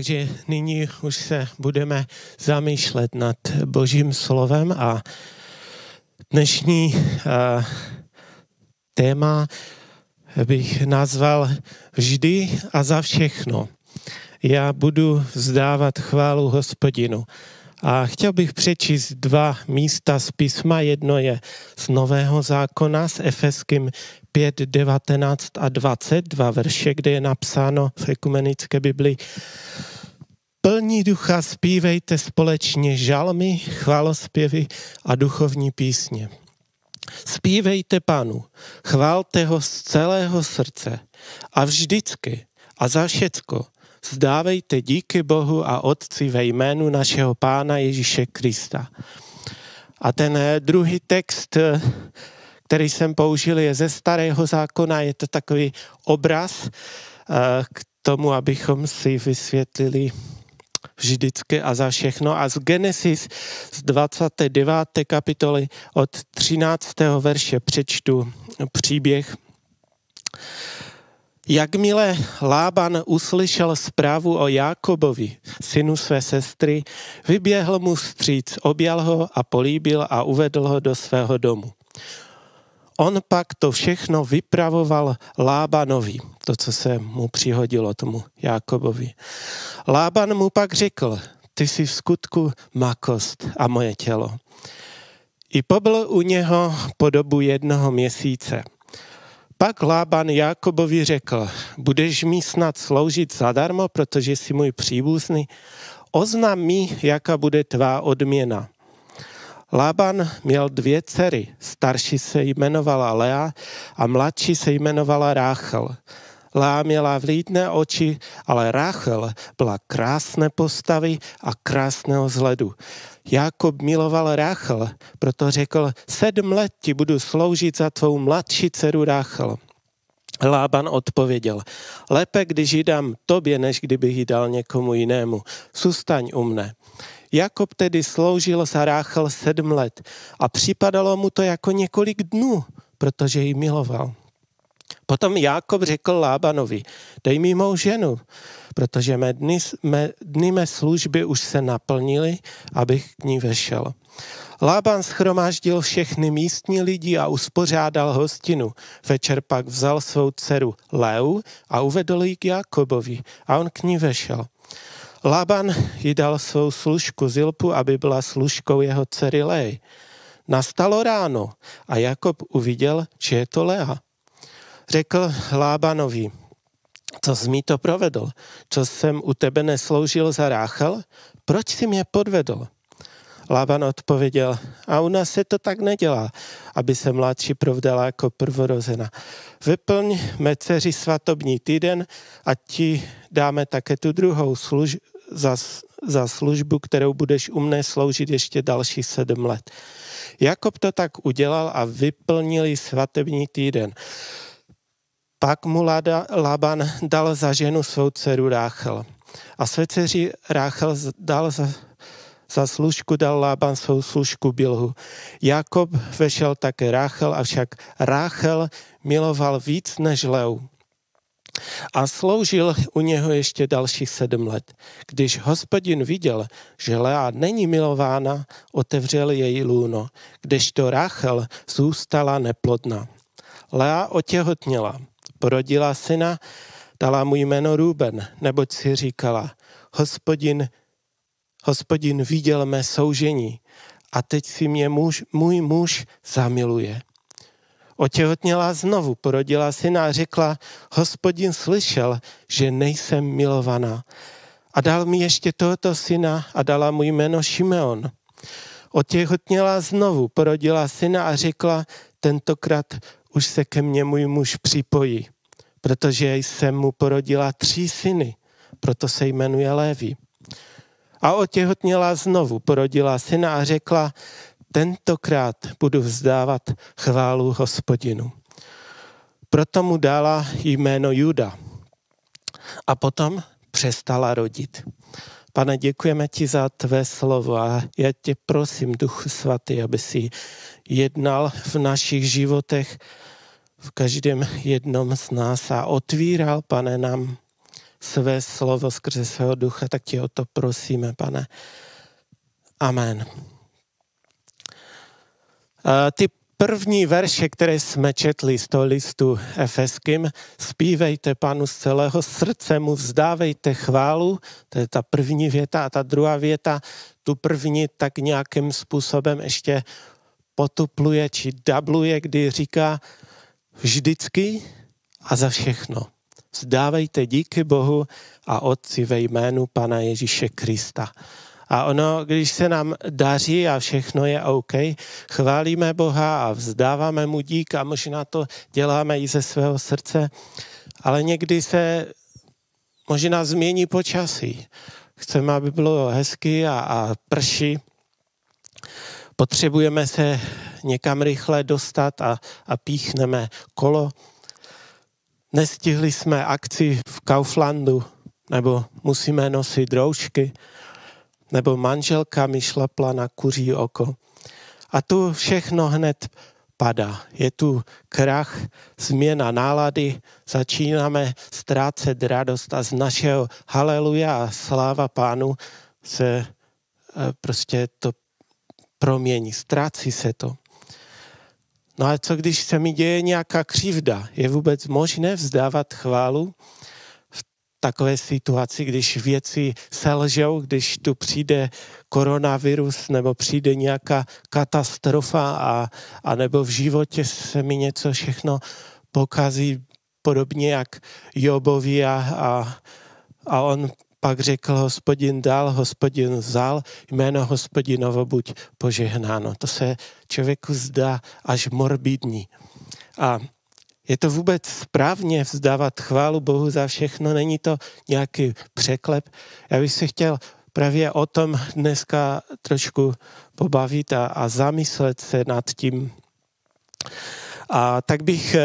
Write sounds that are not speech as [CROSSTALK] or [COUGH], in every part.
Takže nyní už se budeme zamýšlet nad Božím slovem a dnešní uh, téma bych nazval Vždy a za všechno. Já budu vzdávat chválu hospodinu. A chtěl bych přečíst dva místa z písma. Jedno je z Nového zákona s Efeským 5, 19 a 20, dva verše, kde je napsáno v ekumenické Biblii Plní ducha zpívejte společně žalmy, chválospěvy a duchovní písně. Spívejte Panu, chválte ho z celého srdce a vždycky a za všecko zdávejte díky Bohu a Otci ve jménu našeho Pána Ježíše Krista. A ten eh, druhý text, eh, který jsem použil, je ze starého zákona, je to takový obraz eh, k tomu, abychom si vysvětlili vždycky a za všechno. A z Genesis z 29. kapitoly od 13. verše přečtu příběh. Jakmile Lában uslyšel zprávu o Jákobovi, synu své sestry, vyběhl mu stříc, objal ho a políbil a uvedl ho do svého domu. On pak to všechno vypravoval Lábanovi, to, co se mu přihodilo tomu Jákobovi. Lában mu pak řekl, ty jsi v skutku makost a moje tělo. I pobyl u něho po dobu jednoho měsíce. Pak Lában Jákobovi řekl, budeš mi snad sloužit zadarmo, protože jsi můj příbuzný, oznam mi, jaká bude tvá odměna. Lában měl dvě dcery, starší se jmenovala Lea a mladší se jmenovala Ráchel. Lea měla vlídné oči, ale Ráchel byla krásné postavy a krásného vzhledu. Jakob miloval Ráchel, proto řekl, sedm let ti budu sloužit za tvou mladší dceru Ráchel. Lában odpověděl, lépe, když ji dám tobě, než kdybych ji dal někomu jinému. Sustaň u mne. Jakob tedy sloužil za Ráchel sedm let a připadalo mu to jako několik dnů, protože ji miloval. Potom Jákob řekl Lábanovi, dej mi mou ženu, protože mé dny, mé dny mé služby už se naplnily, abych k ní vešel. Lában schromáždil všechny místní lidi a uspořádal hostinu. Večer pak vzal svou dceru Leu a uvedl ji k Jakobovi a on k ní vešel. Laban jí dal svou služku Zilpu, aby byla služkou jeho dcery Lej. Nastalo ráno a Jakob uviděl, že je to Lea. Řekl Lábanovi, co jsi mi to provedl? Co jsem u tebe nesloužil za Ráchel? Proč jsi mě podvedl? Lában odpověděl, a u nás se to tak nedělá, aby se mladší provdala jako prvorozena. Vyplň mé dceři svatobní týden a ti dáme také tu druhou služ, za, za službu, kterou budeš u mne sloužit ještě další sedm let. Jakob to tak udělal a vyplnili svatební týden. Pak mu Laban dal za ženu svou dceru Ráchel. A své dceři Ráchel dal za, za služku dal Lában svou služku Bilhu. Jakob vešel také Ráchel, avšak Ráchel miloval víc než Leu a sloužil u něho ještě dalších sedm let. Když hospodin viděl, že Lea není milována, otevřel její lůno, kdežto Rachel zůstala neplodná. Lea otěhotněla, porodila syna, dala mu jméno Ruben, neboť si říkala, hospodin, hospodin viděl mé soužení a teď si mě muž, můj muž zamiluje. Otěhotněla znovu, porodila syna a řekla, hospodin slyšel, že nejsem milovaná. A dal mi ještě tohoto syna a dala mu jméno Šimeon. Otěhotněla znovu, porodila syna a řekla, tentokrát už se ke mně můj muž připojí, protože jsem mu porodila tři syny, proto se jmenuje Lévy. A otěhotněla znovu, porodila syna a řekla, tentokrát budu vzdávat chválu hospodinu. Proto mu dala jméno Juda. A potom přestala rodit. Pane, děkujeme ti za tvé slovo a já tě prosím, Duchu Svatý, aby si jednal v našich životech, v každém jednom z nás a otvíral, pane, nám své slovo skrze svého ducha, tak tě o to prosíme, pane. Amen. Ty první verše, které jsme četli z toho listu Efeským, zpívejte panu z celého srdce, mu vzdávejte chválu, to je ta první věta a ta druhá věta, tu první tak nějakým způsobem ještě potupluje či dabluje, kdy říká vždycky a za všechno. Vzdávejte díky Bohu a Otci ve jménu Pana Ježíše Krista. A ono, když se nám daří a všechno je OK, chválíme Boha a vzdáváme mu dík a možná to děláme i ze svého srdce, ale někdy se možná změní počasí. Chceme, aby bylo hezky a, a prší. Potřebujeme se někam rychle dostat a, a píchneme kolo. Nestihli jsme akci v Kauflandu, nebo musíme nosit roušky nebo manželka mi šlapla na kuří oko. A tu všechno hned padá. Je tu krach, změna nálady, začínáme ztrácet radost a z našeho haleluja a sláva pánu se eh, prostě to promění, ztrácí se to. No a co když se mi děje nějaká křivda? Je vůbec možné vzdávat chválu? Takové situaci, když věci selžou, když tu přijde koronavirus nebo přijde nějaká katastrofa a, a nebo v životě se mi něco všechno pokazí podobně jak Jobovi a, a, a on pak řekl hospodin dal, hospodin vzal, jméno hospodinovo buď požehnáno. To se člověku zdá až morbidní. A je to vůbec správně vzdávat chválu Bohu za všechno? Není to nějaký překlep? Já bych se chtěl právě o tom dneska trošku pobavit a, a zamyslet se nad tím. A tak bych eh,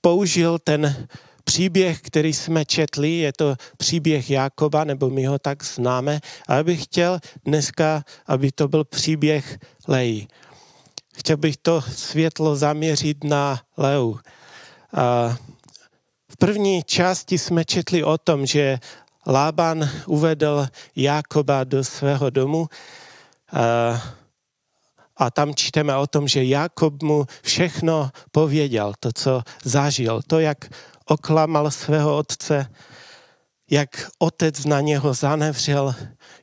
použil ten příběh, který jsme četli, je to příběh Jákoba, nebo my ho tak známe, ale bych chtěl dneska, aby to byl příběh Lejí. Chtěl bych to světlo zaměřit na Leu. V první části jsme četli o tom, že Lában uvedl Jákoba do svého domu. A tam čteme o tom, že Jakob mu všechno pověděl, to, co zažil, to, jak oklamal svého otce, jak otec na něho zanevřel,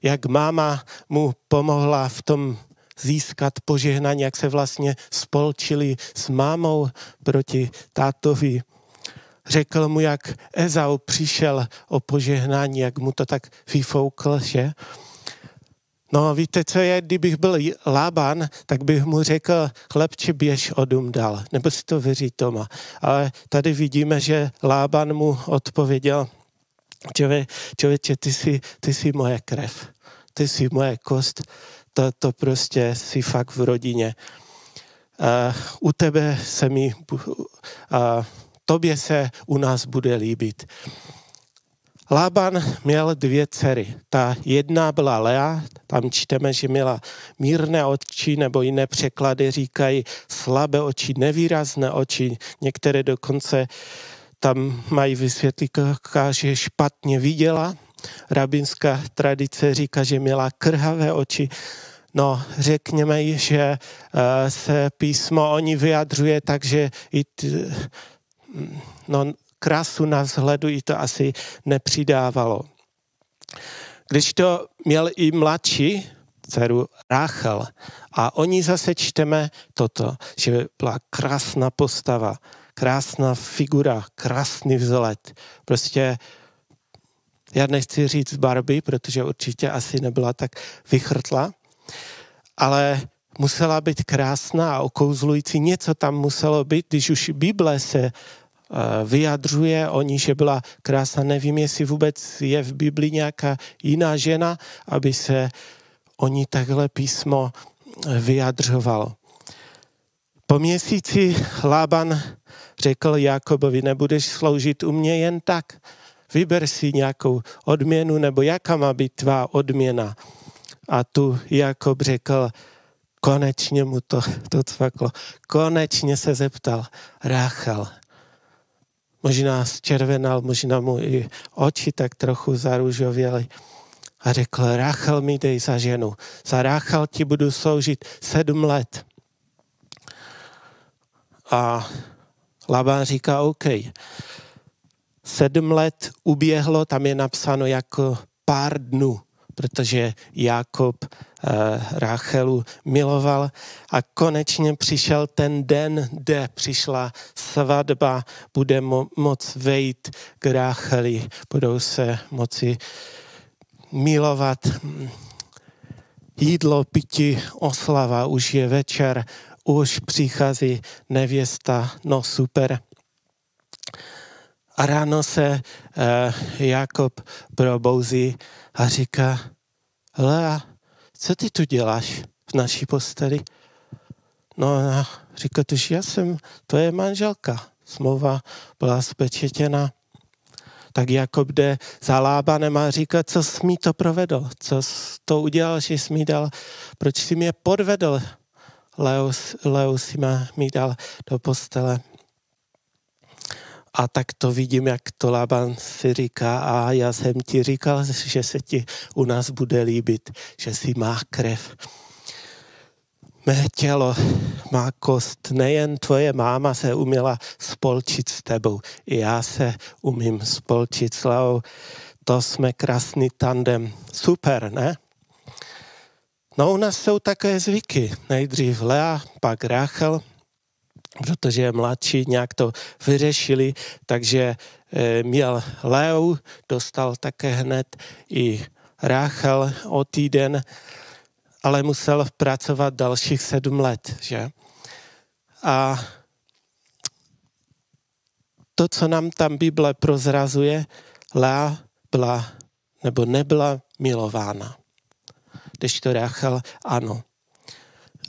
jak máma mu pomohla v tom získat požehnání, jak se vlastně spolčili s mámou proti tátovi. Řekl mu, jak Ezau přišel o požehnání, jak mu to tak vyfoukl, že? No víte, co je, kdybych byl Lában, tak bych mu řekl, chlapče, běž odum dal, nebo si to věří Toma. Ale tady vidíme, že Lában mu odpověděl, člověče, ty jsi, ty jsi moje krev, ty jsi moje kost, to, to prostě si fakt v rodině. Uh, u tebe se mi, uh, tobě se u nás bude líbit. Lában měl dvě dcery. Ta jedna byla Lea, tam čteme, že měla mírné oči, nebo jiné překlady říkají slabé oči, nevýrazné oči. Některé dokonce tam mají vysvětlit, že špatně viděla. Rabinská tradice říká, že měla krhavé oči. No, řekněme, že uh, se písmo o ní vyjadřuje, takže i t, no, krásu na vzhledu i to asi nepřidávalo. Když to měl i mladší dceru Ráchel a oni zase čteme toto, že byla krásná postava, krásná figura, krásný vzhled. Prostě já nechci říct Barbie, protože určitě asi nebyla tak vychrtla, ale musela být krásná a okouzlující. Něco tam muselo být, když už Bible se eh, vyjadřuje o ní, že byla krásná. Nevím, jestli vůbec je v Bibli nějaká jiná žena, aby se o ní takhle písmo eh, vyjadřovalo. Po měsíci Lában řekl Jakobovi, nebudeš sloužit u mě jen tak, vyber si nějakou odměnu, nebo jaká má být tvá odměna. A tu Jakob řekl, konečně mu to, to cvaklo, konečně se zeptal, Ráchel, možná zčervenal, možná mu i oči tak trochu zaružověly a řekl, Rachel mi dej za ženu. Za Rachel ti budu sloužit sedm let. A Labán říká, OK. Sedm let uběhlo, tam je napsáno jako pár dnů, protože Jakob eh, Rachelu miloval a konečně přišel ten den, kde přišla svatba, bude mo- moc vejít k Racheli, budou se moci milovat. Jídlo, pití, oslava, už je večer, už přichází nevěsta, no super. A ráno se uh, Jakob probouzí a říká, Lea, co ty tu děláš v naší posteli? No a říká, tuž já jsem tvoje manželka. Smlouva byla spečetěna. Tak Jakob jde za Lábanem a říká, co jsi mi to provedl, co jsi to udělal, že jsi mi dal, proč jsi mě podvedl, Leus, Leus mi dal do postele. A tak to vidím, jak to Laban si říká a já jsem ti říkal, že se ti u nás bude líbit, že si má krev. Mé tělo má kost, nejen tvoje máma se uměla spolčit s tebou, i já se umím spolčit s Leou. To jsme krásný tandem. Super, ne? No u nás jsou také zvyky. Nejdřív Lea, pak Rachel, protože mladší, nějak to vyřešili, takže e, měl Leu, dostal také hned i Rachel o týden, ale musel pracovat dalších sedm let, že? A to, co nám tam Bible prozrazuje, Lea byla nebo nebyla milována. Když to Rachel, ano.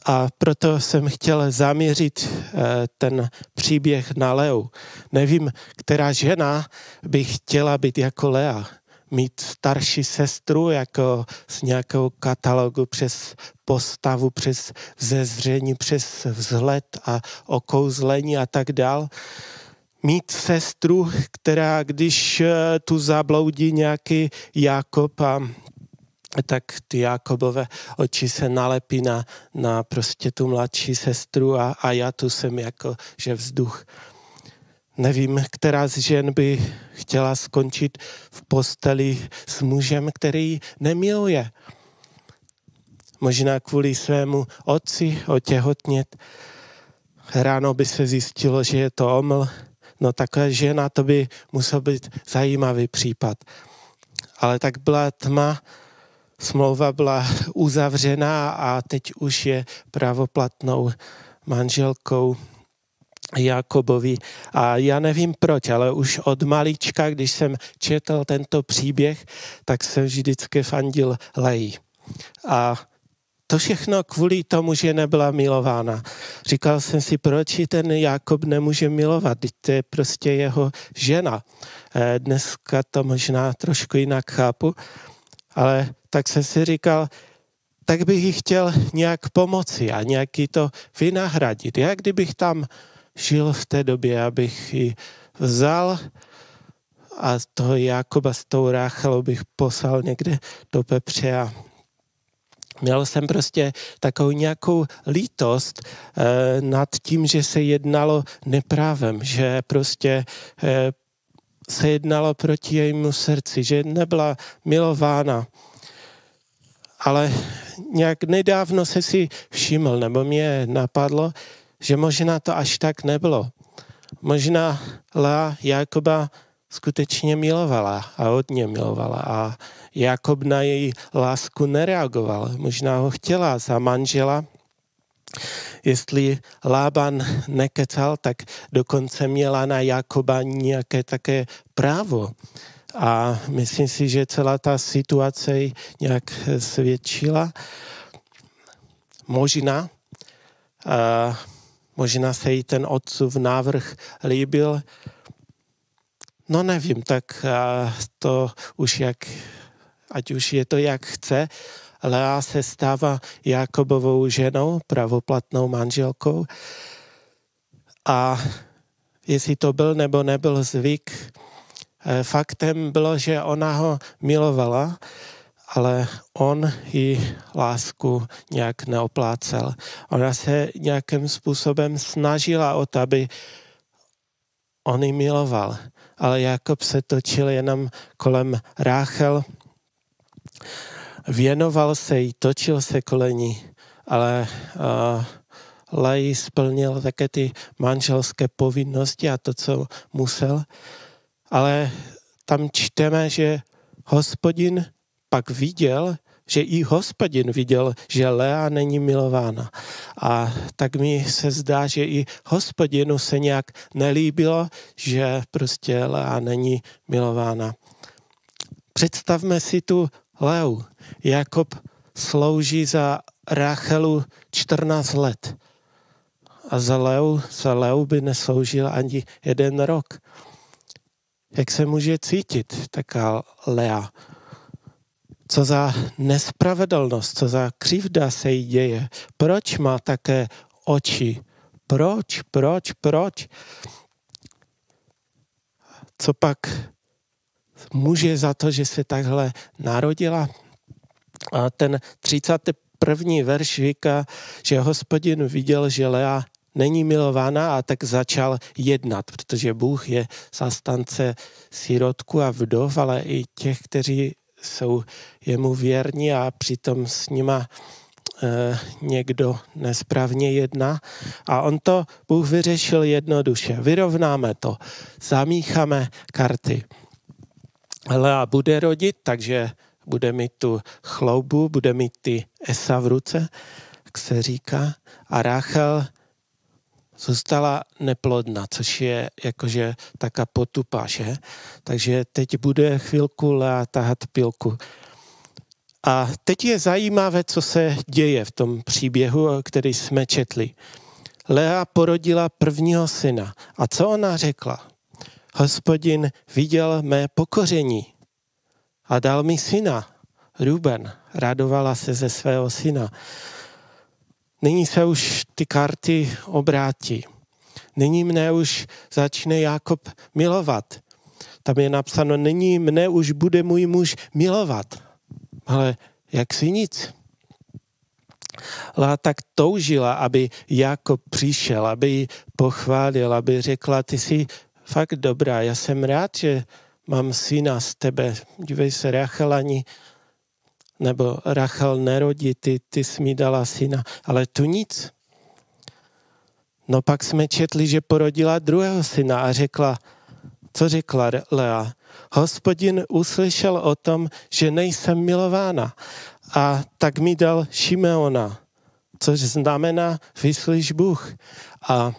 A proto jsem chtěl zaměřit eh, ten příběh na Leu. Nevím, která žena by chtěla být jako Lea, mít starší sestru jako z nějakého katalogu přes postavu, přes vzezření, přes vzhled a okouzlení a tak dál. Mít sestru, která když eh, tu zabloudí nějaký Jakob a tak ty Jakobové oči se nalepí na, na prostě tu mladší sestru a, a já tu jsem jako, že vzduch. Nevím, která z žen by chtěla skončit v posteli s mužem, který nemiluje. Možná kvůli svému otci otěhotnět. Ráno by se zjistilo, že je to oml. No taková žena, to by musel být zajímavý případ. Ale tak byla tma, smlouva byla uzavřená a teď už je pravoplatnou manželkou Jakobovi. A já nevím proč, ale už od malička, když jsem četl tento příběh, tak jsem vždycky fandil Lejí. A to všechno kvůli tomu, že nebyla milována. Říkal jsem si, proč ten Jakob nemůže milovat, teď to je prostě jeho žena. Eh, dneska to možná trošku jinak chápu, ale tak jsem si říkal, tak bych jí chtěl nějak pomoci a nějaký to vynahradit. Jak kdybych tam žil v té době, abych ji vzal a toho Jakoba s tou Ráchelou bych poslal někde do pepře a měl jsem prostě takovou nějakou lítost eh, nad tím, že se jednalo neprávem, že prostě eh, se jednalo proti jejímu srdci, že nebyla milována. Ale nějak nedávno se si všiml, nebo mě napadlo, že možná to až tak nebylo. Možná Lea Jakoba skutečně milovala a hodně milovala a Jakob na její lásku nereagoval. Možná ho chtěla za manžela, Jestli Lában nekecal, tak dokonce měla na Jakoba nějaké také právo. A myslím si, že celá ta situace nějak svědčila. Možná, a možná se jí ten otcův návrh líbil. No nevím, tak to už jak, ať už je to jak chce, Lea se stává Jakobovou ženou, pravoplatnou manželkou. A jestli to byl nebo nebyl zvyk, faktem bylo, že ona ho milovala, ale on ji lásku nějak neoplácel. Ona se nějakým způsobem snažila o to, aby on ji miloval. Ale Jakob se točil jenom kolem Ráchel, věnoval se jí, točil se kolem ní, ale uh, Lej splnil také ty manželské povinnosti a to, co musel. Ale tam čteme, že hospodin pak viděl, že i hospodin viděl, že Lea není milována. A tak mi se zdá, že i hospodinu se nějak nelíbilo, že prostě Lea není milována. Představme si tu Leu. Jakob slouží za Rachelu 14 let. A za Leu, za Leu by nesloužil ani jeden rok. Jak se může cítit taká Lea? co za nespravedlnost, co za křivda se jí děje. Proč má také oči? Proč, proč, proč? Co pak může za to, že se takhle narodila? A ten 31. verš říká, že hospodin viděl, že Lea není milována a tak začal jednat, protože Bůh je zastance sirotku a vdov, ale i těch, kteří jsou jemu věrní a přitom s nima e, někdo nesprávně jedná. A on to Bůh vyřešil jednoduše. Vyrovnáme to, zamícháme karty. Lea bude rodit, takže bude mít tu chloubu, bude mít ty esa v ruce, jak se říká. A Rachel zůstala neplodná, což je jakože taká potupa, že? Takže teď bude chvilku tahat pilku. A teď je zajímavé, co se děje v tom příběhu, který jsme četli. Lea porodila prvního syna. A co ona řekla? Hospodin viděl mé pokoření a dal mi syna. Ruben radovala se ze svého syna. Nyní se už ty karty obrátí. Nyní mne už začne Jakob milovat. Tam je napsáno, nyní mne už bude můj muž milovat. Ale jak si nic. Lá tak toužila, aby Jakob přišel, aby ji pochválil, aby řekla, ty jsi fakt dobrá, já jsem rád, že mám syna z tebe. Dívej se, Rachel ani nebo Rachel nerodí, ty, ty jsi mi dala syna, ale tu nic. No pak jsme četli, že porodila druhého syna a řekla, co řekla Lea? Hospodin uslyšel o tom, že nejsem milována a tak mi dal Šimeona, což znamená vyslyš Bůh. A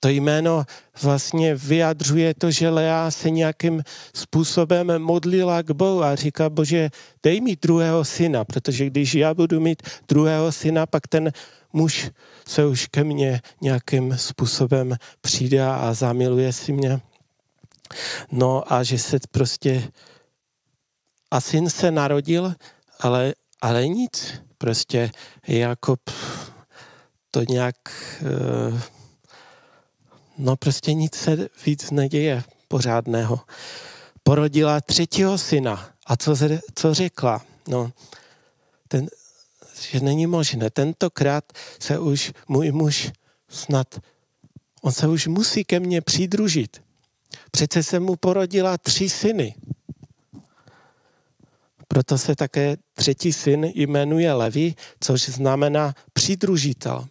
to jméno vlastně vyjadřuje to, že Lea se nějakým způsobem modlila k Bohu a říká, bože, dej mi druhého syna, protože když já budu mít druhého syna, pak ten muž se už ke mně nějakým způsobem přijde a zamiluje si mě. No a že se prostě a syn se narodil, ale, ale nic. Prostě Jakob to nějak uh, no prostě nic se víc neděje pořádného. Porodila třetího syna. A co, co řekla? No, ten, že není možné. Tentokrát se už můj muž snad, on se už musí ke mně přidružit. Přece se mu porodila tři syny. Proto se také třetí syn jmenuje Levi, což znamená přidružitel.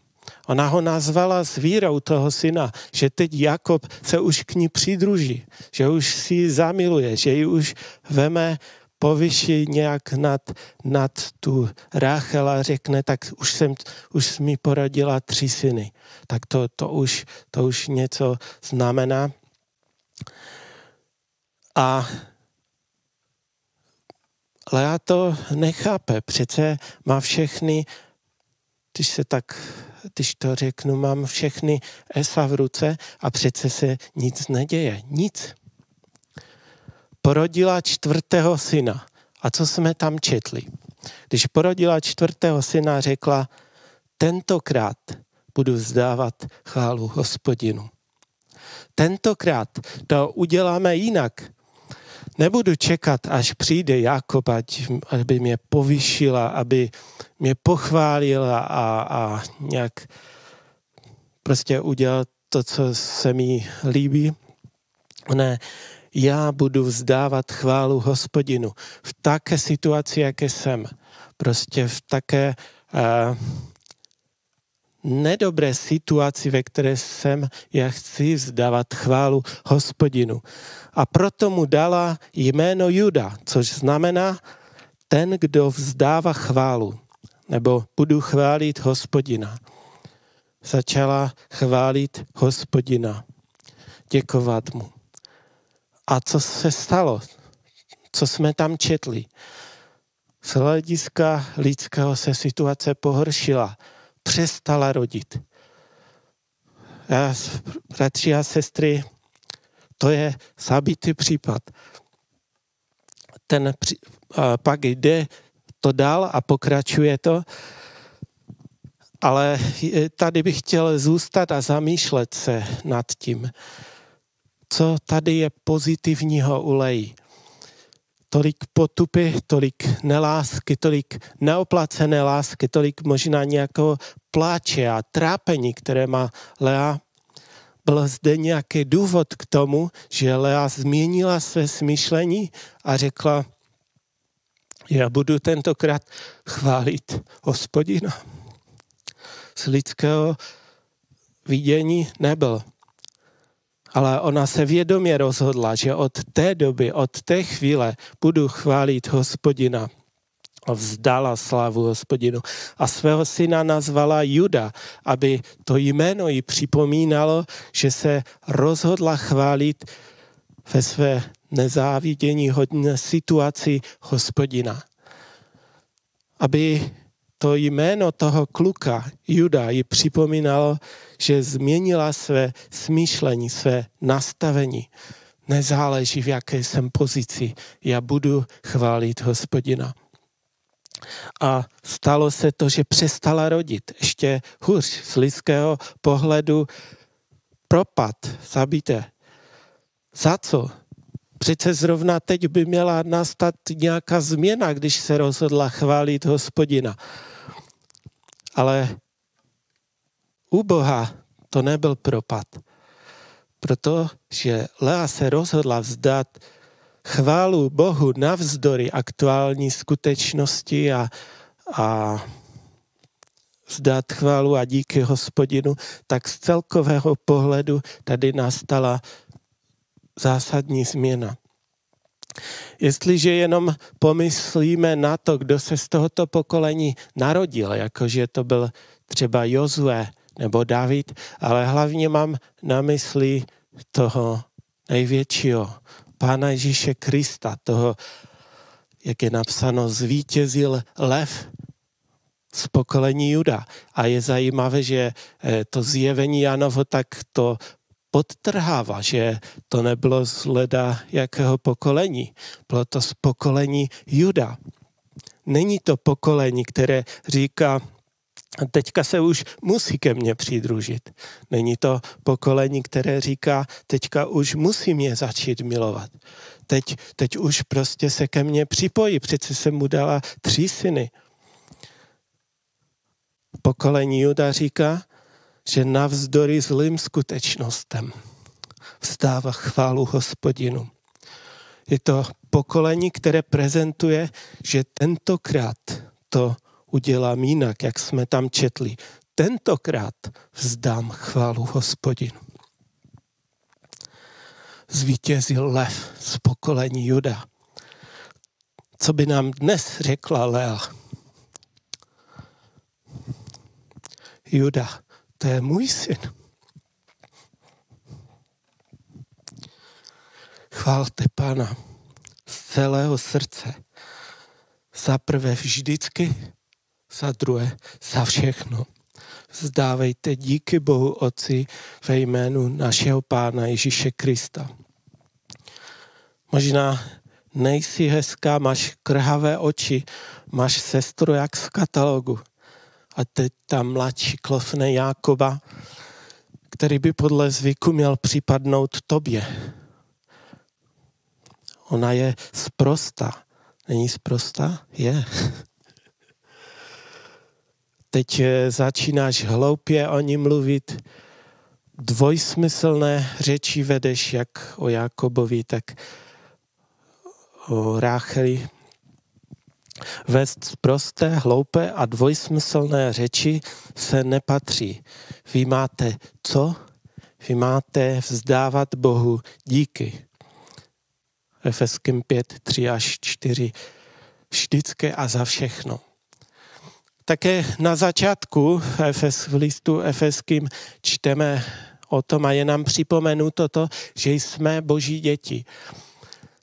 Ona ho nazvala s vírou toho syna, že teď Jakob se už k ní přidruží, že už si ji zamiluje, že ji už veme povyší nějak nad, nad tu Ráchel a řekne, tak už jsem, už mi porodila tři syny. Tak to, to, už, to už něco znamená. A Lea to nechápe, přece má všechny, když se tak když to řeknu, mám všechny esa v ruce a přece se nic neděje. Nic. Porodila čtvrtého syna. A co jsme tam četli? Když porodila čtvrtého syna, řekla, tentokrát budu vzdávat chválu hospodinu. Tentokrát to uděláme jinak. Nebudu čekat, až přijde Jakob, aby mě povyšila, aby mě pochválila a, a nějak prostě udělat to, co se mi líbí. Ne, já budu vzdávat chválu hospodinu v také situaci, jaké jsem. Prostě v také uh, nedobré situaci, ve které jsem, já chci vzdávat chválu hospodinu. A proto mu dala jméno Juda, což znamená ten, kdo vzdává chválu, nebo budu chválit hospodina. Začala chválit hospodina, děkovat mu. A co se stalo? Co jsme tam četli? Z hlediska lidského se situace pohoršila. Přestala rodit. Já, bratři a sestry, to je zabitý případ. Ten a pak jde to dál a pokračuje to, ale tady bych chtěl zůstat a zamýšlet se nad tím co tady je pozitivního u Leji. Tolik potupy, tolik nelásky, tolik neoplacené lásky, tolik možná nějakého pláče a trápení, které má Lea. Byl zde nějaký důvod k tomu, že Lea změnila své smýšlení a řekla, já budu tentokrát chválit hospodina. Z lidského vidění nebyl ale ona se vědomě rozhodla, že od té doby, od té chvíle budu chválit hospodina. Vzdala slávu hospodinu. A svého syna nazvala Juda, aby to jméno jí připomínalo, že se rozhodla chválit ve své nezávidění hodné situaci hospodina. Aby to jméno toho kluka, Juda, ji připomínalo, že změnila své smýšlení, své nastavení. Nezáleží, v jaké jsem pozici, já budu chválit hospodina. A stalo se to, že přestala rodit. Ještě hůř z lidského pohledu propad, zabité. Za co? Přece zrovna teď by měla nastat nějaká změna, když se rozhodla chválit hospodina. Ale u Boha to nebyl propad, protože Lea se rozhodla vzdat chválu Bohu navzdory aktuální skutečnosti a, a vzdát chválu a díky hospodinu, tak z celkového pohledu tady nastala zásadní změna. Jestliže jenom pomyslíme na to, kdo se z tohoto pokolení narodil, jakože to byl třeba Jozue nebo David, ale hlavně mám na mysli toho největšího, Pána Ježíše Krista, toho, jak je napsáno, zvítězil lev z pokolení Juda. A je zajímavé, že eh, to zjevení Janovo tak to podtrhává, že to nebylo z leda jakého pokolení. Bylo to z pokolení Juda. Není to pokolení, které říká, teďka se už musí ke mně přidružit. Není to pokolení, které říká, teďka už musí mě začít milovat. Teď, teď už prostě se ke mně připojí, přece jsem mu dala tři syny. Pokolení Juda říká, že navzdory zlým skutečnostem vstává chválu hospodinu. Je to pokolení, které prezentuje, že tentokrát to udělám jinak, jak jsme tam četli. Tentokrát vzdám chválu hospodinu. Zvítězil lev z pokolení Juda. Co by nám dnes řekla Lea? Juda, to je můj syn. Chválte Pána z celého srdce. Za prvé vždycky za druhé, za všechno. Zdávejte díky Bohu Otci ve jménu našeho Pána Ježíše Krista. Možná nejsi hezká, máš krhavé oči, máš sestru jak z katalogu. A teď ta mladší klofne Jákoba, který by podle zvyku měl připadnout tobě. Ona je sprostá. Není sprostá? Je. [LAUGHS] Teď eh, začínáš hloupě o ní mluvit, dvojsmyslné řeči vedeš jak o Jakobovi, tak o Rácheli. Vést prosté, hloupé a dvojsmyslné řeči se nepatří. Vy máte co? Vy máte vzdávat Bohu díky. Efeským 5, 3 až 4. Vždycky a za všechno. Také na začátku v listu Efeským čteme o tom a je nám připomenuto to, že jsme boží děti.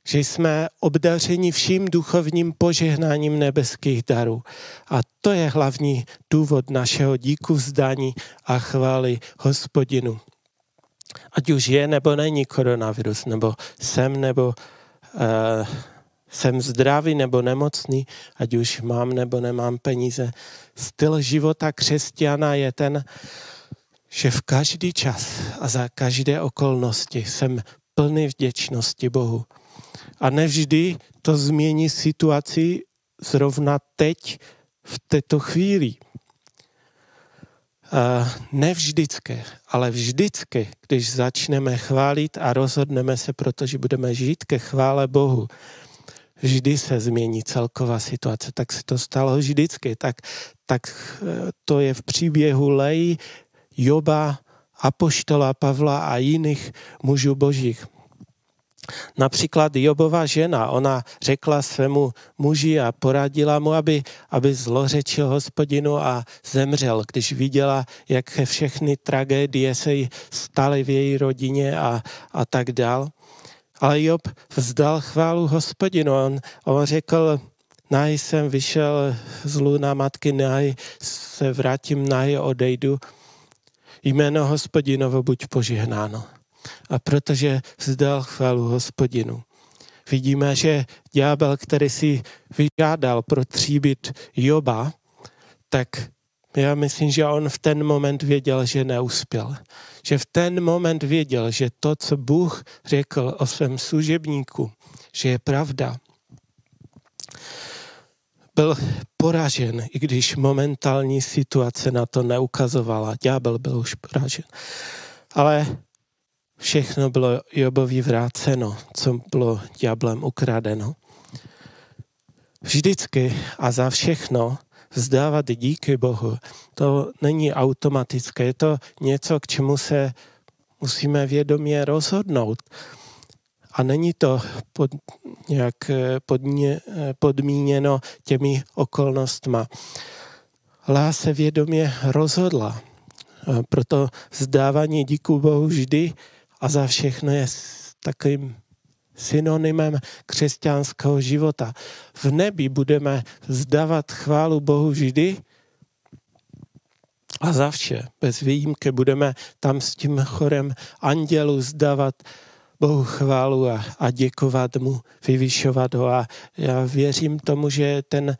Že jsme obdařeni vším duchovním požehnáním nebeských darů. A to je hlavní důvod našeho díku vzdání a chvály hospodinu. Ať už je nebo není koronavirus, nebo jsem nebo uh, jsem zdravý nebo nemocný, ať už mám nebo nemám peníze. Styl života křesťana je ten, že v každý čas a za každé okolnosti jsem plný vděčnosti Bohu. A nevždy to změní situaci zrovna teď, v této chvíli. Ne vždycky, ale vždycky, když začneme chválit a rozhodneme se, protože budeme žít ke chvále Bohu, vždy se změní celková situace. Tak se to stalo vždycky. Tak, tak eh, to je v příběhu Lej, Joba, Apoštola Pavla a jiných mužů božích. Například Jobova žena, ona řekla svému muži a poradila mu, aby, aby zlořečil hospodinu a zemřel, když viděla, jak všechny tragédie se jí staly v její rodině a, a tak dál. Ale Job vzdal chválu hospodinu. On, on řekl, naj jsem vyšel z luna matky, naj se vrátím, naj odejdu. Jméno hospodinovo buď požehnáno. A protože vzdal chválu hospodinu. Vidíme, že ďábel, který si vyžádal protříbit Joba, tak já myslím, že on v ten moment věděl, že neuspěl. Že v ten moment věděl, že to, co Bůh řekl o svém služebníku, že je pravda. Byl poražen, i když momentální situace na to neukazovala. Ďábel byl už poražen. Ale všechno bylo Jobovi vráceno, co bylo ďáblem ukradeno. Vždycky a za všechno vzdávat díky Bohu, to není automatické, je to něco, k čemu se musíme vědomě rozhodnout. A není to pod, nějak eh, podně, eh, podmíněno těmi okolnostma. Lá se vědomě rozhodla. Proto vzdávání díku Bohu vždy a za všechno je takovým synonymem křesťanského života. V nebi budeme zdávat chválu Bohu vždy a za vše, bez výjimky, budeme tam s tím chorem andělu zdávat Bohu chválu a, a děkovat mu, vyvyšovat ho. A já věřím tomu, že ten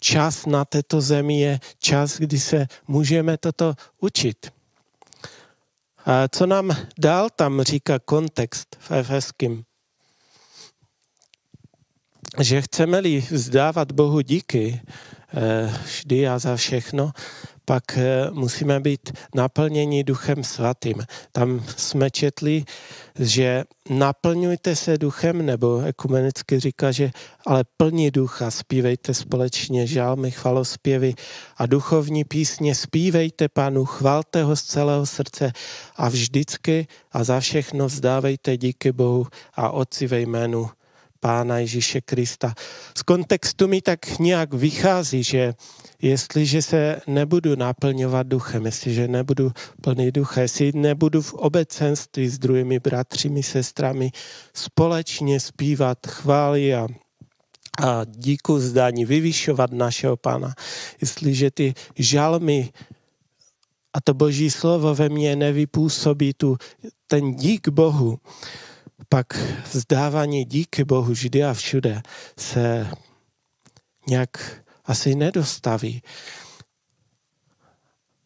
čas na této zemi je čas, kdy se můžeme toto učit. A co nám dál tam říká kontext v Efeským? Že chceme-li vzdávat Bohu díky eh, vždy a za všechno, pak eh, musíme být naplněni Duchem Svatým. Tam jsme četli, že naplňujte se duchem, nebo ekumenicky říká, že ale plní ducha, zpívejte společně žálmy, chvalospěvy a duchovní písně, zpívejte Pánu, chvalte ho z celého srdce a vždycky a za všechno vzdávejte díky Bohu a Otci ve jménu Pána Ježíše Krista. Z kontextu mi tak nějak vychází, že jestliže se nebudu naplňovat duchem, jestliže nebudu plný ducha, jestli nebudu v obecenství s druhými bratřími, sestrami společně zpívat chvály a a díku zdání, vyvyšovat našeho Pána. Jestliže ty žalmy a to boží slovo ve mně nevypůsobí tu, ten dík Bohu, pak vzdávání díky Bohu vždy a všude se nějak asi nedostaví.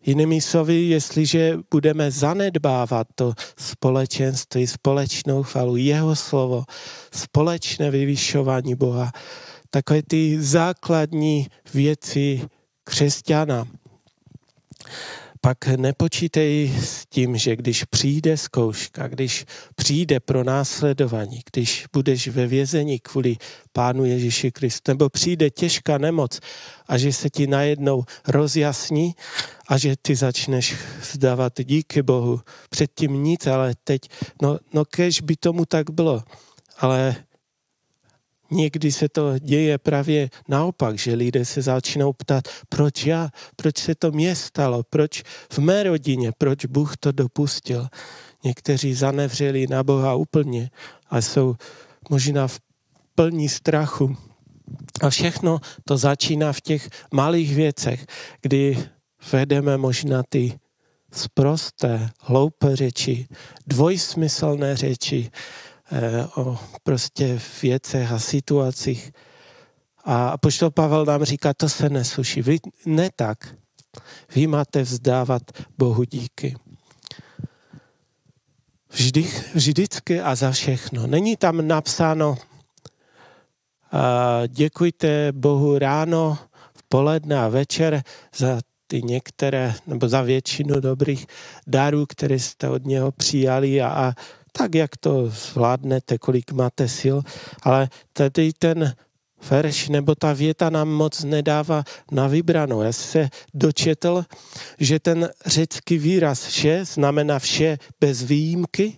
Jinými slovy, jestliže budeme zanedbávat to společenství, společnou chvalu, jeho slovo, společné vyvyšování Boha, takové ty základní věci křesťana, pak nepočítej s tím, že když přijde zkouška, když přijde pro následování, když budeš ve vězení kvůli Pánu Ježíši Kristu, nebo přijde těžká nemoc a že se ti najednou rozjasní a že ty začneš zdávat díky Bohu. Předtím nic, ale teď, no, no kež by tomu tak bylo. Ale Někdy se to děje právě naopak, že lidé se začínají ptát, proč já, proč se to mě stalo, proč v mé rodině, proč Bůh to dopustil. Někteří zanevřeli na Boha úplně a jsou možná v plní strachu. A všechno to začíná v těch malých věcech, kdy vedeme možná ty sprosté, hloupé řeči, dvojsmyslné řeči, o prostě věcech a situacích. A poštol Pavel nám říká, to se nesluší. Vy ne tak. Vy máte vzdávat Bohu díky. Vždy, vždycky a za všechno. Není tam napsáno, a děkujte Bohu ráno, v poledne a večer za ty některé, nebo za většinu dobrých darů, které jste od něho přijali a, a tak, jak to zvládnete, kolik máte sil, ale tady ten verš nebo ta věta nám moc nedává na vybranou. Já se dočetl, že ten řecký výraz vše znamená vše bez výjimky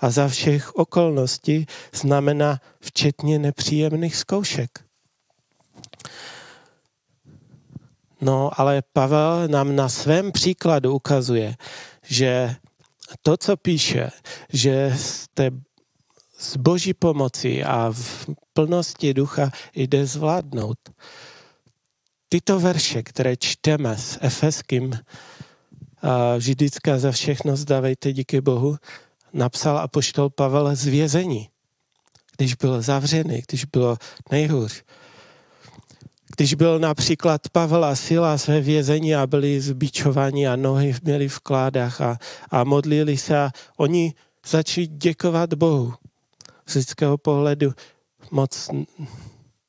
a za všech okolností znamená včetně nepříjemných zkoušek. No, ale Pavel nám na svém příkladu ukazuje, že to, co píše, že jste s boží pomocí a v plnosti ducha jde zvládnout. Tyto verše, které čteme s Efeským, vždycky za všechno zdávejte díky Bohu, napsal apoštol Pavel z vězení, když byl zavřený, když bylo nejhůř. Když byl například Pavel a Sila ve vězení a byli zbičovaní a nohy měli v kládách a, a modlili se a oni začali děkovat Bohu. Z lidského pohledu moc,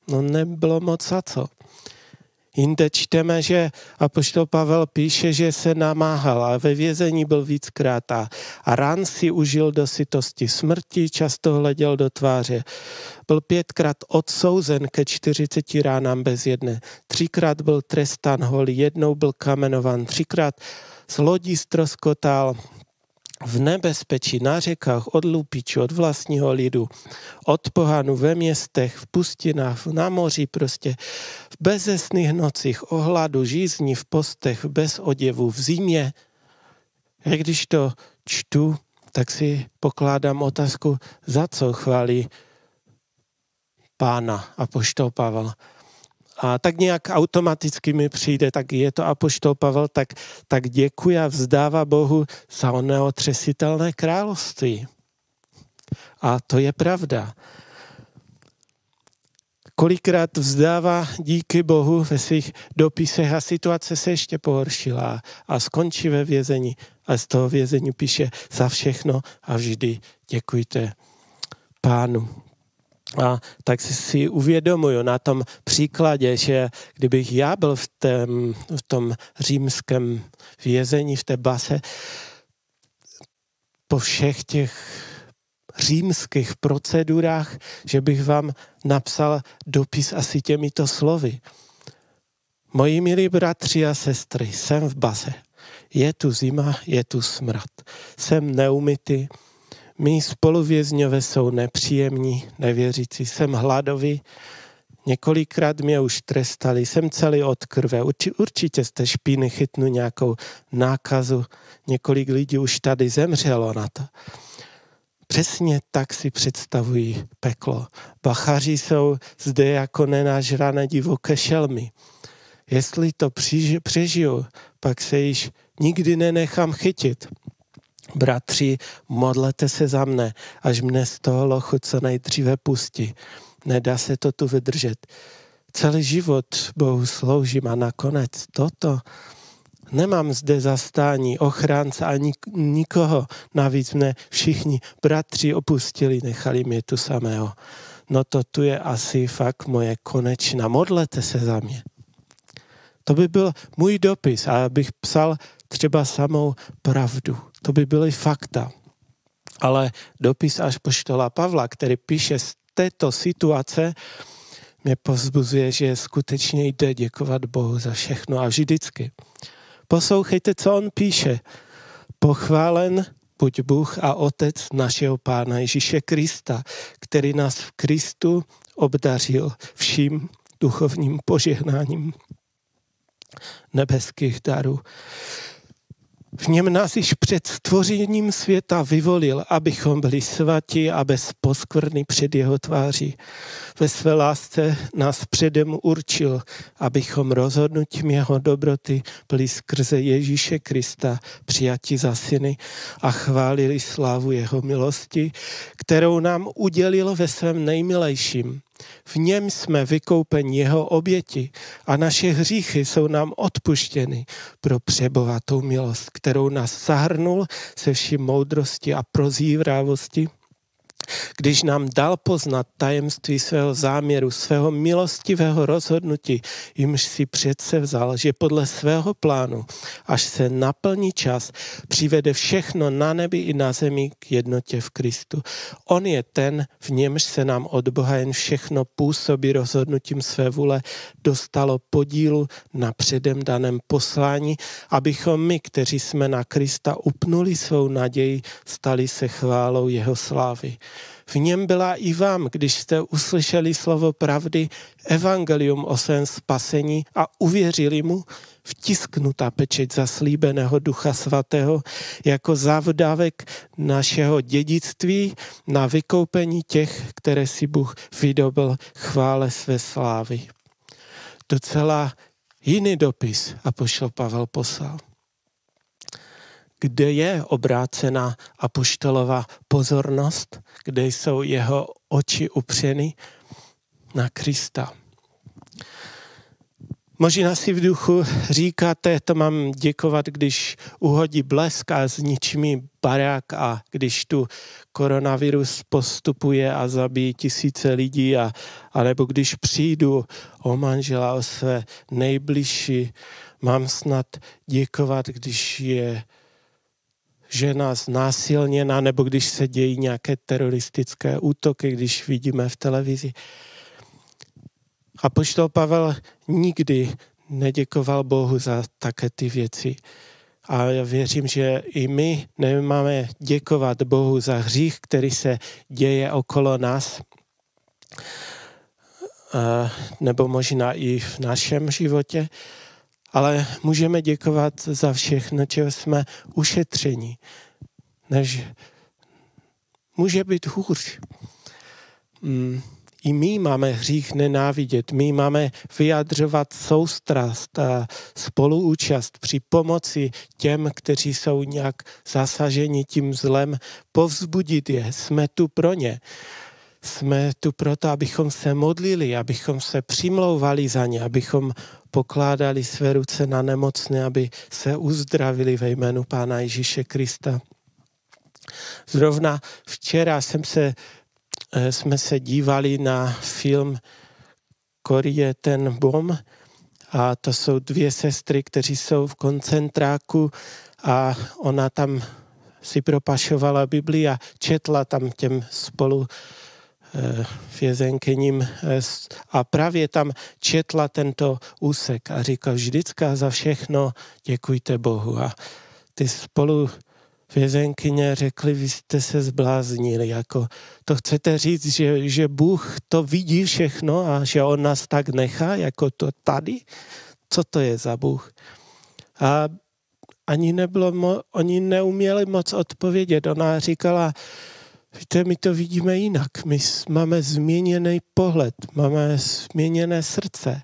no nebylo moc za co. Jinde čteme, že apoštol Pavel píše, že se namáhal a ve vězení byl víckrát a, a rán si užil do sytosti smrti, často hleděl do tváře. Byl pětkrát odsouzen ke 40 ránám bez jedné. Třikrát byl trestán holý, jednou byl kamenovan, třikrát z lodí stroskotal, v nebezpečí na řekách od lupičů, od vlastního lidu, od pohanu ve městech, v pustinách, na moři prostě, v bezesných nocích, o hladu, žízní, v postech, bez oděvu, v zimě. A když to čtu, tak si pokládám otázku, za co chválí pána a poštol Pavel. A tak nějak automaticky mi přijde, tak je to apoštol Pavel, tak, tak děkuji a vzdává Bohu za neotřesitelné království. A to je pravda. Kolikrát vzdává díky Bohu ve svých dopisech a situace se ještě pohoršila a skončí ve vězení. A z toho vězení píše za všechno a vždy děkujte pánu. A tak si uvědomuju na tom příkladě, že kdybych já byl v, tém, v tom římském vězení, v té base, po všech těch římských procedurách, že bych vám napsal dopis asi těmito slovy. Moji milí bratři a sestry, jsem v base. Je tu zima, je tu smrad. Jsem neumytý, Mí spoluvězňové jsou nepříjemní, nevěřící. Jsem hladový, několikrát mě už trestali, jsem celý od krve. Urči, určitě jste špíny chytnu nějakou nákazu. Několik lidí už tady zemřelo na to. Přesně tak si představují peklo. Bachaři jsou zde jako nenažrané divoké šelmy. Jestli to přežiju, pak se již nikdy nenechám chytit. Bratři, modlete se za mne, až mne z toho lochu co nejdříve pustí. Nedá se to tu vydržet. Celý život Bohu sloužím a nakonec toto. Nemám zde zastání, ochránce ani nikoho. Navíc mne všichni bratři opustili, nechali mě tu samého. No to tu je asi fakt moje konečná. Modlete se za mě. To by byl můj dopis a bych psal třeba samou pravdu. To by byly fakta. Ale dopis až poštola Pavla, který píše z této situace, mě povzbuzuje, že skutečně jde děkovat Bohu za všechno a vždycky. Poslouchejte, co on píše. Pochválen buď Bůh a Otec našeho Pána Ježíše Krista, který nás v Kristu obdařil vším duchovním požehnáním nebeských darů. V něm nás již před stvořením světa vyvolil, abychom byli svatí a bez poskvrny před jeho tváří. Ve své lásce nás předem určil, abychom rozhodnutím jeho dobroty byli skrze Ježíše Krista přijati za syny a chválili slávu jeho milosti, kterou nám udělil ve svém nejmilejším v něm jsme vykoupeni jeho oběti a naše hříchy jsou nám odpuštěny pro přebohatou milost, kterou nás zahrnul se vším moudrosti a prozívrávosti když nám dal poznat tajemství svého záměru, svého milostivého rozhodnutí, jimž si přece vzal, že podle svého plánu, až se naplní čas, přivede všechno na nebi i na zemi k jednotě v Kristu. On je ten, v němž se nám od Boha jen všechno působí rozhodnutím své vůle, dostalo podílu na předem daném poslání, abychom my, kteří jsme na Krista upnuli svou naději, stali se chválou jeho slávy. V něm byla i vám, když jste uslyšeli slovo pravdy, evangelium o svém spasení a uvěřili mu, vtisknutá pečeť zaslíbeného Ducha Svatého jako zavdávek našeho dědictví na vykoupení těch, které si Bůh vydobil chvále své slávy. Docela jiný dopis a pošel Pavel poslal kde je obrácená apoštolová pozornost, kde jsou jeho oči upřeny na Krista. Možná si v duchu říkáte, to mám děkovat, když uhodí blesk a zničí mi barák a když tu koronavirus postupuje a zabíjí tisíce lidí a, a nebo když přijdu o manžela, o své nejbližší, mám snad děkovat, když je žena znásilněna, nebo když se dějí nějaké teroristické útoky, když vidíme v televizi. A poštol Pavel nikdy neděkoval Bohu za také ty věci. A já věřím, že i my nemáme děkovat Bohu za hřích, který se děje okolo nás, nebo možná i v našem životě, ale můžeme děkovat za všechno, čeho jsme ušetřeni. Než může být hůř. Mm, I my máme hřích nenávidět, my máme vyjadřovat soustrast a spoluúčast při pomoci těm, kteří jsou nějak zasaženi tím zlem, povzbudit je, jsme tu pro ně. Jsme tu proto, abychom se modlili, abychom se přimlouvali za ně, abychom pokládali své ruce na nemocné, aby se uzdravili ve jménu Pána Ježíše Krista. Zrovna včera jsem se, eh, jsme se dívali na film Korie ten bom a to jsou dvě sestry, kteří jsou v koncentráku a ona tam si propašovala Bibli a četla tam těm spolu Eh, vězenkyním eh, a právě tam četla tento úsek a říkal vždycky za všechno děkujte Bohu. A ty spolu vězenkyně řekli, vy jste se zbláznili, jako to chcete říct, že, že Bůh to vidí všechno a že On nás tak nechá, jako to tady? Co to je za Bůh? A ani nebylo, mo, oni neuměli moc odpovědět. Ona říkala, Víte, my to vidíme jinak. My máme změněný pohled, máme změněné srdce.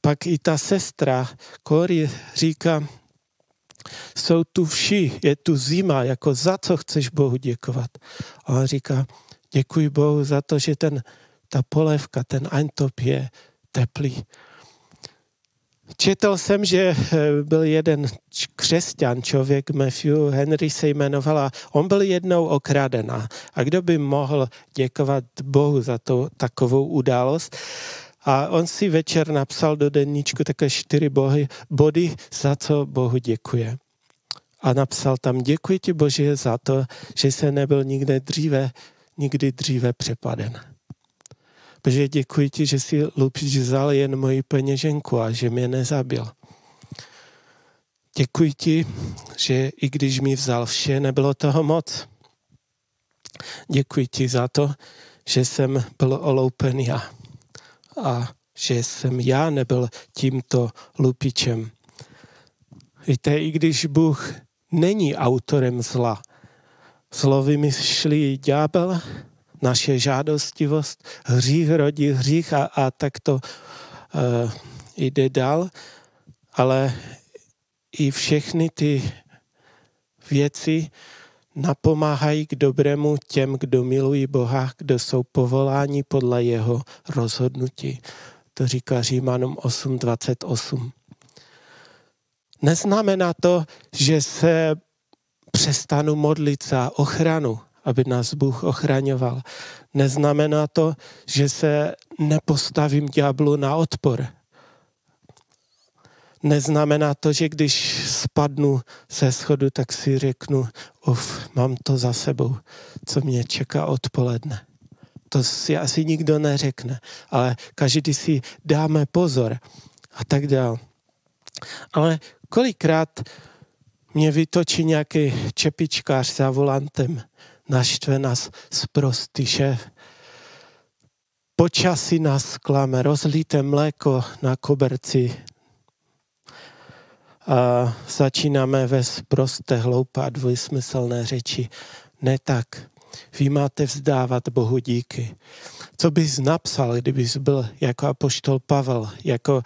Pak i ta sestra Kori říká, jsou tu vši, je tu zima, jako za co chceš Bohu děkovat. A on říká, děkuji Bohu za to, že ten, ta polévka, ten eintop je teplý. Četl jsem, že eh, byl jeden křesťan, člověk Matthew Henry se jmenoval a on byl jednou okradená. A kdo by mohl děkovat Bohu za to, takovou událost? A on si večer napsal do denníčku také čtyři bohy, body, za co Bohu děkuje. A napsal tam, děkuji ti Bože za to, že se nebyl nikde dříve, nikdy dříve přepaden. Bože, děkuji ti, že si lupič vzal jen moji peněženku a že mě nezabil. Děkuji ti, že i když mi vzal vše, nebylo toho moc. Děkuji ti za to, že jsem byl oloupen já a že jsem já nebyl tímto lupičem. Víte, i když Bůh není autorem zla, zlo vymyšlí ďábel, naše žádostivost, hřích rodí hřích a, a tak to uh, jde dál, ale i všechny ty věci napomáhají k dobrému těm, kdo milují Boha, kdo jsou povoláni podle jeho rozhodnutí. To říká Římanům 8.28. Neznamená to, že se přestanu modlit za ochranu, aby nás Bůh ochraňoval. Neznamená to, že se nepostavím ďáblu na odpor. Neznamená to, že když spadnu ze schodu, tak si řeknu, uf, mám to za sebou, co mě čeká odpoledne. To si asi nikdo neřekne, ale každý si dáme pozor a tak dále. Ale kolikrát mě vytočí nějaký čepičkář za volantem naštve nás zprostý šéf. Počasí nás klame, rozlité mléko na koberci. A začínáme ve sprosté, hloupá, dvojsmyslné řeči. Ne tak. Vy máte vzdávat Bohu díky. Co bys napsal, kdybys byl jako apoštol Pavel, jako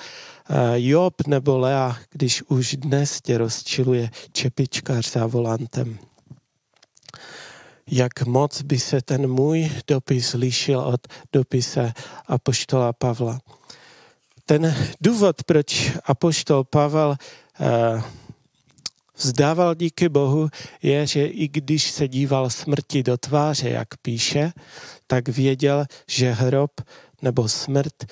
Job nebo Lea, když už dnes tě rozčiluje čepičkář za volantem? Jak moc by se ten můj dopis lišil od dopise Apoštola Pavla. Ten důvod, proč Apoštol Pavel eh, vzdával díky Bohu, je, že i když se díval smrti do tváře, jak píše, tak věděl, že hrob nebo smrt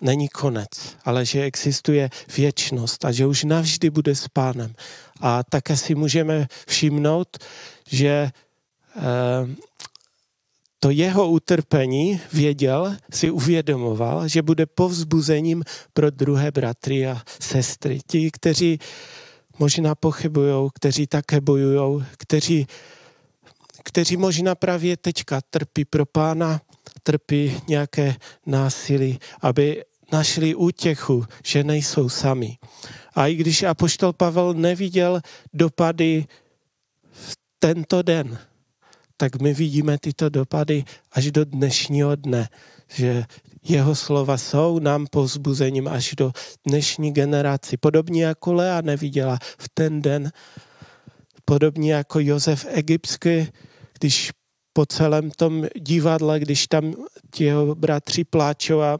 není konec, ale že existuje věčnost a že už navždy bude s pánem. A také si můžeme všimnout, že eh, to jeho utrpení věděl, si uvědomoval, že bude povzbuzením pro druhé bratry a sestry. Ti, kteří možná pochybují, kteří také bojují, kteří, kteří možná právě teďka trpí pro pána, trpí nějaké násilí, aby našli útěchu, že nejsou sami. A i když apoštol Pavel neviděl dopady tento den, tak my vidíme tyto dopady až do dnešního dne, že jeho slova jsou nám povzbuzením až do dnešní generaci. Podobně jako Lea neviděla v ten den, podobně jako Josef Egyptský, když po celém tom divadle, když tam jeho bratři pláčou a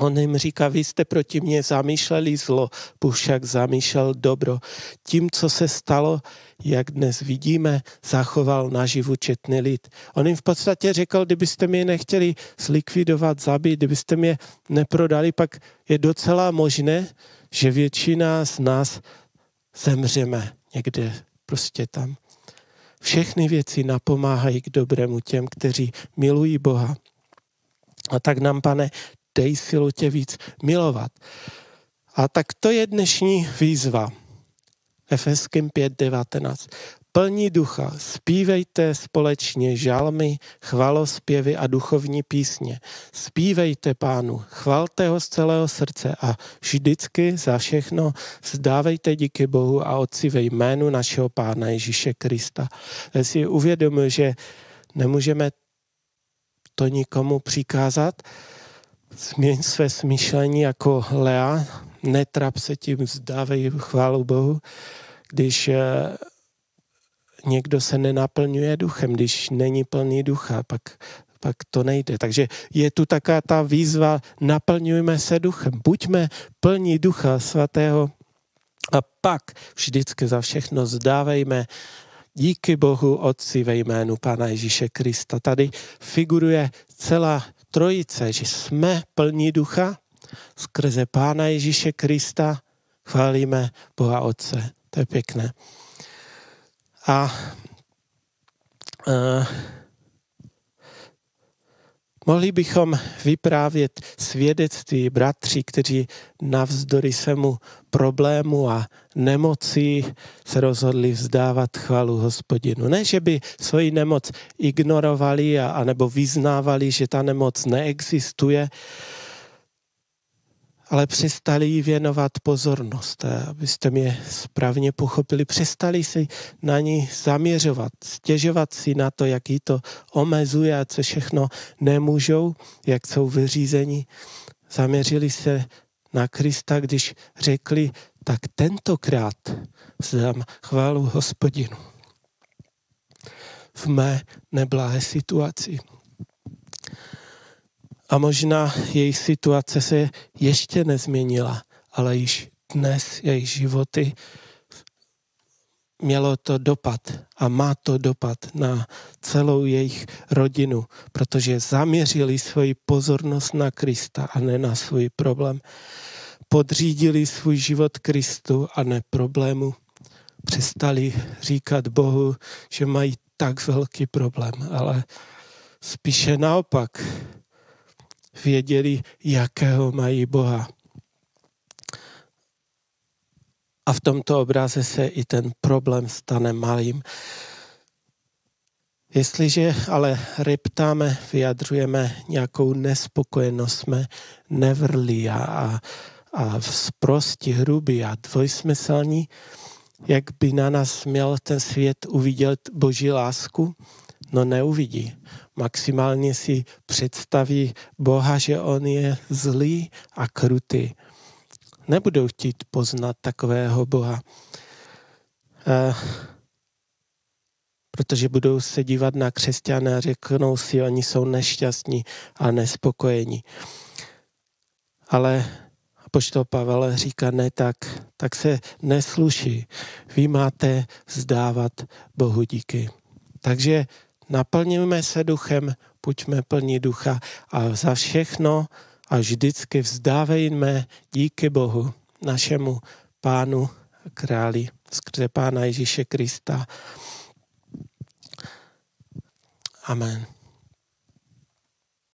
On jim říká, vy jste proti mně zamýšleli zlo, Bůh však zamýšlel dobro. Tím, co se stalo, jak dnes vidíme, zachoval naživu četný lid. On jim v podstatě řekl, kdybyste mě nechtěli zlikvidovat, zabít, kdybyste mě neprodali, pak je docela možné, že většina z nás zemřeme někde prostě tam. Všechny věci napomáhají k dobrému těm, kteří milují Boha. A tak nám, pane, dej silu tě víc milovat. A tak to je dnešní výzva. Efeským 5.19. Plní ducha, zpívejte společně žalmy, chvalospěvy a duchovní písně. Zpívejte pánu, chvalte ho z celého srdce a vždycky za všechno vzdávejte díky Bohu a Otci ve jménu našeho pána Ježíše Krista. Já si uvědomuji, že nemůžeme to nikomu přikázat, Změň své smýšlení jako Lea, netrap se tím, vzdávej chválu Bohu, když eh, někdo se nenaplňuje duchem, když není plný ducha, pak pak to nejde. Takže je tu taká ta výzva, naplňujme se duchem, buďme plní ducha svatého a pak vždycky za všechno zdávejme díky Bohu Otci ve jménu Pána Ježíše Krista. Tady figuruje celá trojice, že jsme plní ducha, skrze Pána Ježíše Krista chválíme Boha Otce. To je pěkné. A uh, mohli bychom vyprávět svědectví bratří, kteří navzdory svému problému a nemocí se rozhodli vzdávat chvalu hospodinu. Ne, že by svoji nemoc ignorovali a, anebo vyznávali, že ta nemoc neexistuje, ale přestali jí věnovat pozornost, abyste mě správně pochopili. Přestali si na ní zaměřovat, stěžovat si na to, jak jí to omezuje a co všechno nemůžou, jak jsou vyřízeni. Zaměřili se na Krista, když řekli, tak tentokrát vzdám chválu hospodinu v mé neblahé situaci. A možná její situace se ještě nezměnila, ale již dnes její životy mělo to dopad a má to dopad na celou jejich rodinu, protože zaměřili svoji pozornost na Krista a ne na svůj problém. Podřídili svůj život Kristu a ne problému. Přestali říkat Bohu, že mají tak velký problém, ale spíše naopak věděli, jakého mají Boha. A v tomto obraze se i ten problém stane malým. Jestliže ale reptáme, vyjadřujeme nějakou nespokojenost, jsme nevrlí a, a, a zprosti, hrubí a dvojsmyslní, jak by na nás měl ten svět uvidět boží lásku? No neuvidí maximálně si představí Boha, že on je zlý a krutý. Nebudou chtít poznat takového Boha. E, protože budou se dívat na křesťany a řeknou si, oni jsou nešťastní a nespokojení. Ale poštol Pavel říká, ne tak, tak se nesluší. Vy máte vzdávat Bohu díky. Takže naplníme se duchem, buďme plní ducha a za všechno a vždycky vzdávejme díky Bohu, našemu Pánu králi, skrze Pána Ježíše Krista. Amen.